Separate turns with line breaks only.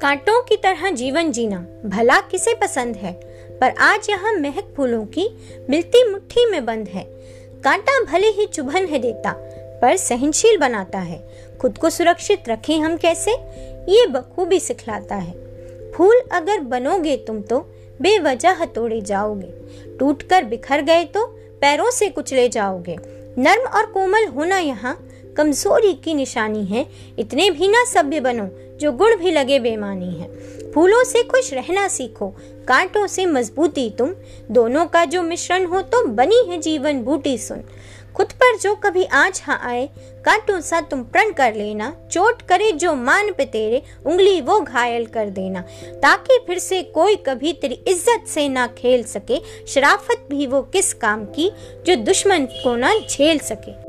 कांटों की तरह जीवन जीना भला किसे पसंद है? पर आज यहाँ महक फूलों की मिलती मुट्ठी में बंद है। कांटा भले ही चुभन है देता, पर सहनशील बनाता है। खुद को सुरक्षित रखें हम कैसे? ये बखूबी सिखलाता है। फूल अगर बनोगे तुम तो बेवजह तोड़े जाओगे। टूटकर बिखर गए तो पैरों से कुचले जाओगे। नर्म और कोमल होना यहाँ कमज़ोरी की निशानी है। इतने भी ना सभ्य बनो, जो गुण भी लगे बेमानी है। फूलों से खुश रहना सीखो, कांटों से मजबूती तुम। दोनों का जो मिश्रण हो तो बनी है जीवन बूटी सुन। खुद पर जो कभी आँच हाँ आए, कांटों सा तुम प्रण कर लेना। चोट करे जो मान पे तेरे उंगली वो घायल कर देना। ताकि फिर से कोई कभी तेरी इज़्ज़त से ना खेल सके, शराफत भी वो किस काम की, जो दुश्मन को ना झेल सके।